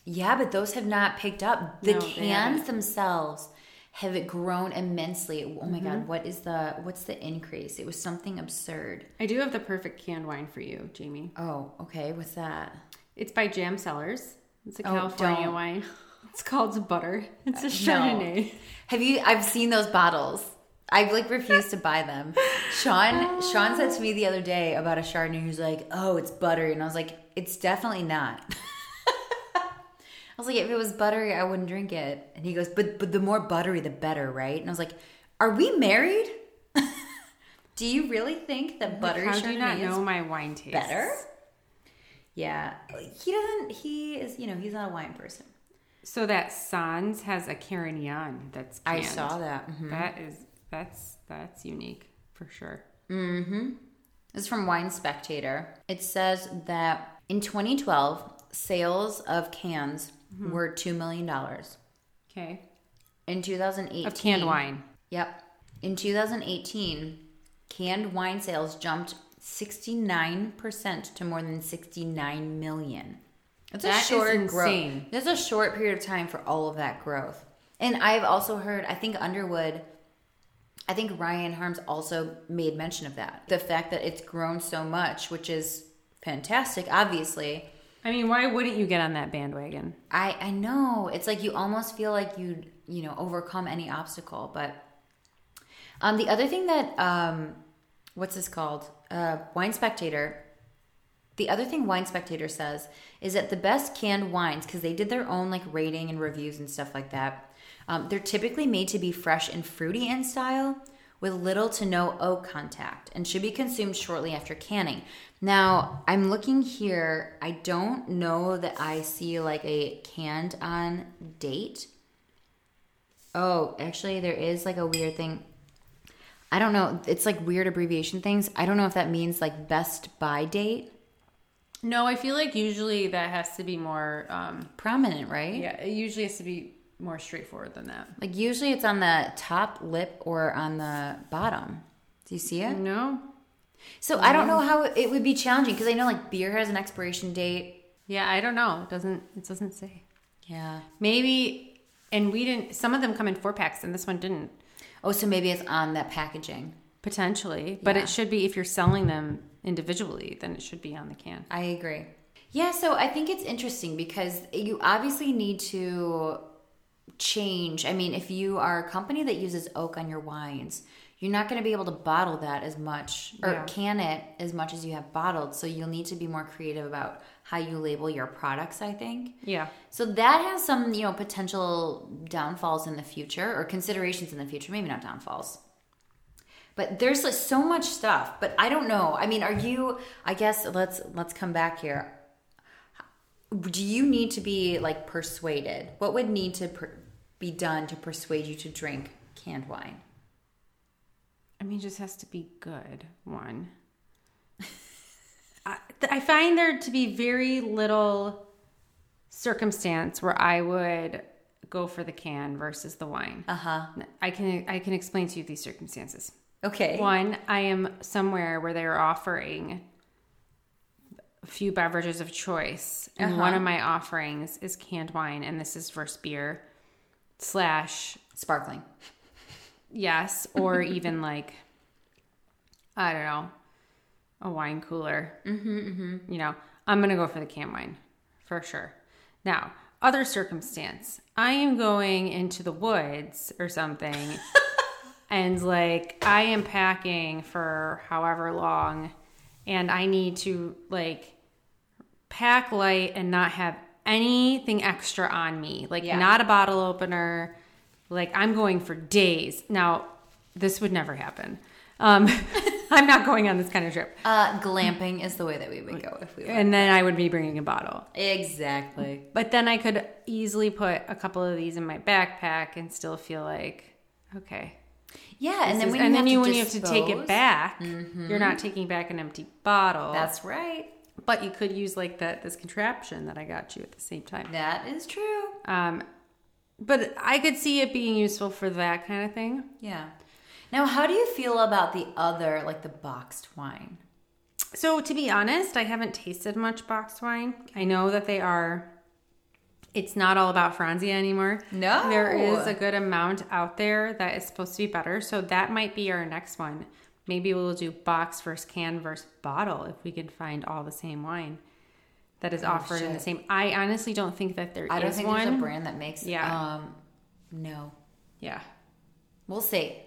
Yeah, but those have not picked up. The No, cans themselves have grown immensely. Oh my Mm-hmm. god, what is the what's the increase? It was something absurd. i do have the perfect canned wine for you jamie Oh, okay, what's that? it's by jam cellars it's a Oh, california don't. wine [laughs] it's called butter it's a no. chardonnay Have you I've seen those bottles. I've like refused to buy them. [laughs] Sean Sean said to me the other day about a Chardonnay. He was like, "Oh, it's buttery," and I was like, "It's definitely not." [laughs] I was like, "If it was buttery, I wouldn't drink it." And he goes, "But but the more buttery, the better, right?" And I was like, "Are we married? [laughs] Do you really think that buttery how do you not know my wine taste better?" Yeah, he doesn't. He is, you know, he's not a wine person. so that sans has a carignan that's I saw that. Mhm. that is that's that's unique for sure This is from Wine Spectator. It says that in 2012, sales of cans Mm-hmm. were $2 million. okay In 2018, of canned wine Yep. In 2018, canned wine sales jumped 69% to more than 69 million. That's a That is short insane. growth. That's a short period of time for all of that growth. And I've also heard, I think Underwood I think Ryan Harms also made mention of that. The fact that it's grown so much, which is fantastic, obviously. I mean, why wouldn't you get on that bandwagon? I I know. It's like you almost feel like you you know overcome any obstacle, but um the other thing that um what's this called? Uh Wine Spectator the other thing Wine Spectator says is that the best canned wines, because they did their own like rating and reviews and stuff like that, um, they're typically made to be fresh and fruity in style with little to no oak contact and should be consumed shortly after canning. Now, I'm looking here. I don't know that I see like a canned on date. Oh, actually, there is like a weird thing. I don't know. It's like weird abbreviation things. I don't know if that means like best by date. No, I feel like usually that has to be more. Um, Prominent, right? yeah, it usually has to be more straightforward than that. Like usually it's on the top lip or on the bottom. Do you see it? No. So I don't know how it would be challenging because I know like beer has an expiration date. Yeah, I don't know. It doesn't it doesn't say. Yeah. Maybe, and we didn't. Some of them come in four packs, and this one didn't. Oh, so maybe it's on that packaging. Potentially, but Yeah. it should be if you're selling them individually, then it should be on the can. I agree. Yeah, so I think it's interesting because you obviously need to change. I mean, if you are a company that uses oak on your wines, you're not going to be able to bottle that as much or Yeah. can it as much as you have bottled. So you'll need to be more creative about how you label your products, I think. Yeah. So that has some, you know, potential downfalls in the future or considerations in the future, maybe not downfalls. But there's like so much stuff, but I don't know. I mean, are you I guess let's let's come back here. Do you need to be like persuaded? What would need to per- be done to persuade you to drink canned wine? I mean, just has to be good. One. [laughs] I, I find there to be very little circumstance where I would go for the can versus the wine. Uh-huh. I can I can explain to you these circumstances. Okay. One, I am somewhere where they're offering a few beverages of choice, and Uh-huh. one of my offerings is canned wine, and this is versus beer slash Sparkling. [laughs] yes, or [laughs] even like I don't know, a wine cooler. Mm-hmm, You know, I'm gonna go for the canned wine for sure. Now, other circumstance, I am going into the woods or something. [laughs] and like I am packing for however long and I need to like pack light and not have anything extra on me. Like Yeah. not a bottle opener. Like I'm going for days. Now, this would never happen. Um [laughs] I'm not going on this kind of trip. Uh glamping is the way that we would go if we were. And then I would be bringing a bottle. Exactly. But then I could easily put a couple of these in my backpack and still feel like okay, Yeah, and then This when is- and you then you when you have to take it back, you're not taking back an empty bottle. That's right. but you could use like that this contraption that I got you at the same time. That is true. Um, but I could see it being useful for that kind of thing. Yeah. Now, how do you feel about the other, like the boxed wine? So to be honest, I haven't tasted much boxed wine. I know that they are. It's not all about Franzia anymore. No. there is a good amount out there that is supposed to be better. So that might be our next one. Maybe we'll do box versus can versus bottle if we can find all the same wine that is offered in the same. I honestly don't think that there is I don't think one. there's a brand that makes. Yeah. Um, no. Yeah. We'll see.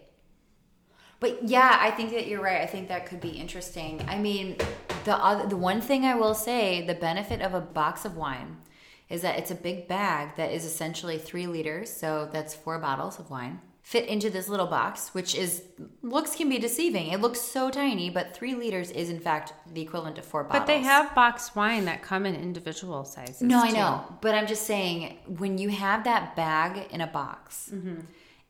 But yeah, I think that you're right. I think that could be interesting. I mean, the other, the one thing I will say, the benefit of a box of wine is that it's a big bag that is essentially three liters, so that's four bottles of wine fit into this little box, which is looks can be deceiving. It looks so tiny, but three liters is in fact the equivalent of four bottles. But they have boxed wine that come in individual sizes. No, I too. know. But I'm just saying, when you have that bag in a box, Mm-hmm.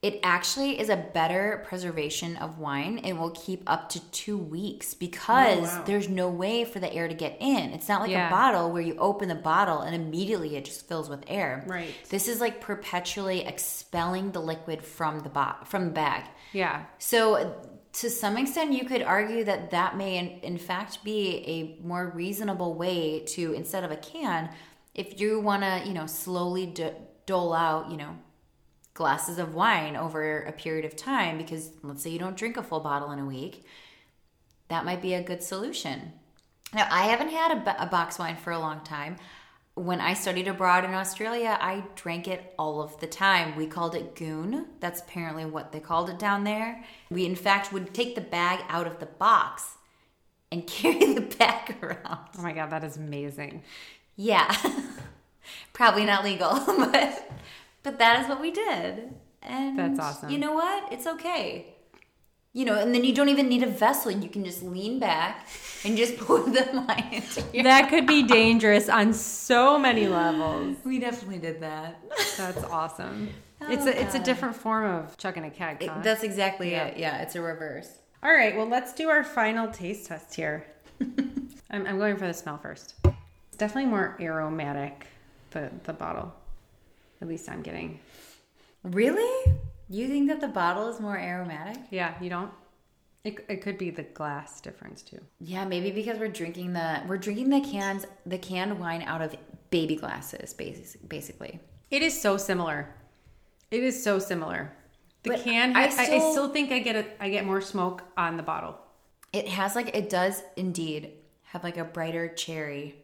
It actually is a better preservation of wine and will keep up to two weeks because Oh, wow. there's no way for the air to get in. It's not like Yeah. a bottle where you open the bottle and immediately it just fills with air. Right. This is like perpetually expelling the liquid from the bo- from the bag. Yeah. So, to some extent, you could argue that that may, in, in fact, be a more reasonable way to, instead of a can, if you want to, you know, slowly do- dole out, you know, glasses of wine over a period of time because let's say you don't drink a full bottle in a week, that might be a good solution. Now, I haven't had a, a box wine for a long time. When I studied abroad in Australia, I drank it all of the time. We called it goon. That's apparently what they called it down there. We, in fact, would take the bag out of the box and [laughs] carry the bag around. Oh my god, that is amazing. Yeah. [laughs] Probably not legal, [laughs] but but that is what we did. And That's awesome. You know what? It's okay. You know, and then you don't even need a vessel. You can just lean back and just [laughs] pour the wine into your That could be dangerous on so many levels. We definitely did that. That's awesome. [laughs] it's a it's a oh, different form of chucking a keg. huh? That's exactly Yeah. it. Yeah, it's a reverse. All right, well, let's do our final taste test here. [laughs] I'm, I'm going for the smell first. It's definitely more aromatic, the, the bottle. At least I'm getting. Really? You think that the bottle is more aromatic? Yeah, you don't? It, it could be the glass difference too. Yeah, maybe because we're drinking the we're drinking the cans the canned wine out of baby glasses, basically. It is so similar. It is so similar. The But can, I I, I, I still- still think I get a, I get more smoke on the bottle. It has like it does indeed have like a brighter cherry.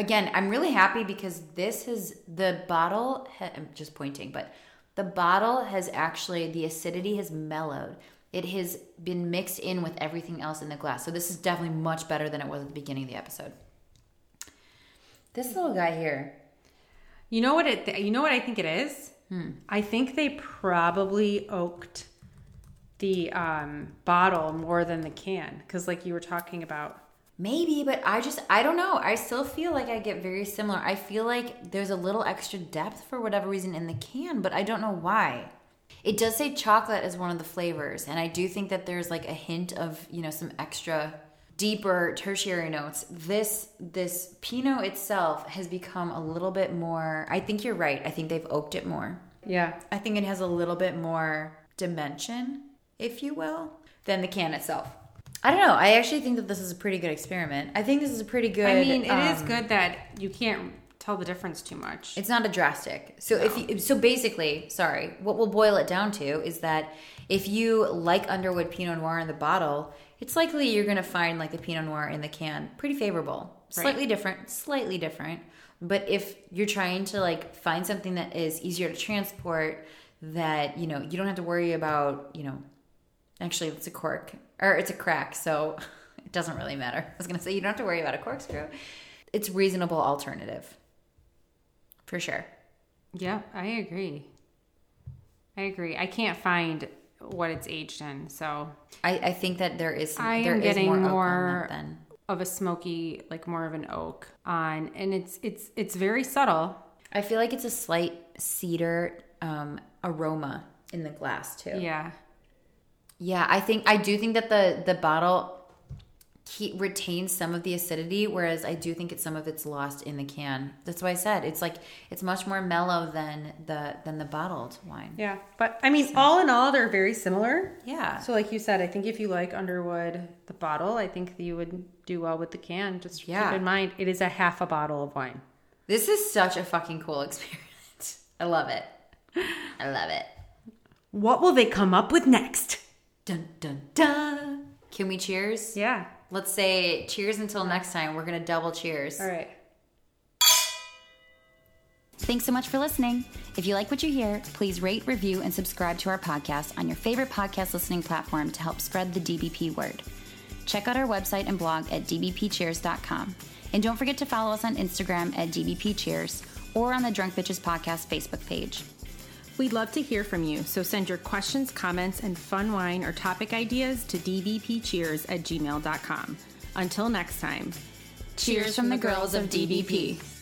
Again, I'm really happy because this is the bottle. I'm just pointing, but the bottle has actually the acidity has mellowed. It has been mixed in with everything else in the glass. So this is definitely much better than it was at the beginning of the episode. This little guy here. You know what it? You know what I think it is. I think they probably oaked the um, bottle more than the can because, like you were talking about. Maybe, but I just I don't know. I still feel like I get very similar. I feel like there's a little extra depth for whatever reason in the can, but I don't know why. It does say chocolate as one of the flavors, and I do think that there's like a hint of, you know, some extra deeper tertiary notes. This this Pinot itself has become a little bit more I think you're right. I think they've oaked it more. Yeah, I think it has a little bit more dimension, if you will, than the can itself. I don't know. I actually think that this is a pretty good experiment. I think this is a pretty good. I mean, it is um, good that you can't tell the difference too much. It's not a drastic. So if you, so basically, sorry, what we'll boil it down to is that if you like Underwood Pinot Noir in the bottle, it's likely you're going to find like the Pinot Noir in the can pretty favorable. Right. Slightly different, slightly different. But if you're trying to like find something that is easier to transport, that you know you don't have to worry about, you know, actually it's a cork or it's a crack, so [laughs] it doesn't really matter. I was going to say you don't have to worry about a corkscrew. It's reasonable alternative. For sure. yeah, I agree. I agree. I can't find what it's aged in, so I, I think that there is some, I there am is getting more, more than of a smoky, like more of an oak on, and it's it's it's very subtle. I feel like it's a slight cedar um, aroma in the glass too. Yeah, Yeah, I think I do think that the the bottle keep, retains some of the acidity, whereas I do think it's some of it's lost in the can. That's why I said it's like it's much more mellow than the than the bottled wine. yeah. But I mean, all in all, they're very similar. Yeah. So, like you said, I think if you like Underwood, the bottle, I think that you would do well with the can. Just Yeah. keep in mind, it is a half a bottle of wine. This is such a fucking cool [laughs] experience. I love it. I love it. What will they come up with next? Dun dun dun. Can we cheers? Yeah. Let's say cheers until next time. We're gonna double cheers. All right. Thanks so much for listening. If you like what you hear, please rate, review, and subscribe to our podcast on your favorite podcast listening platform to help spread the DBP word. Check out our website and blog at dbpcheers.com. And don't forget to follow us on Instagram at dbpcheers or on the Drunk Bitches Podcast Facebook page. We'd love to hear from you, so send your questions, comments, and fun wine or topic ideas to dbpcheers at gmail.com. Until next time, Cheers from the girls of DBP.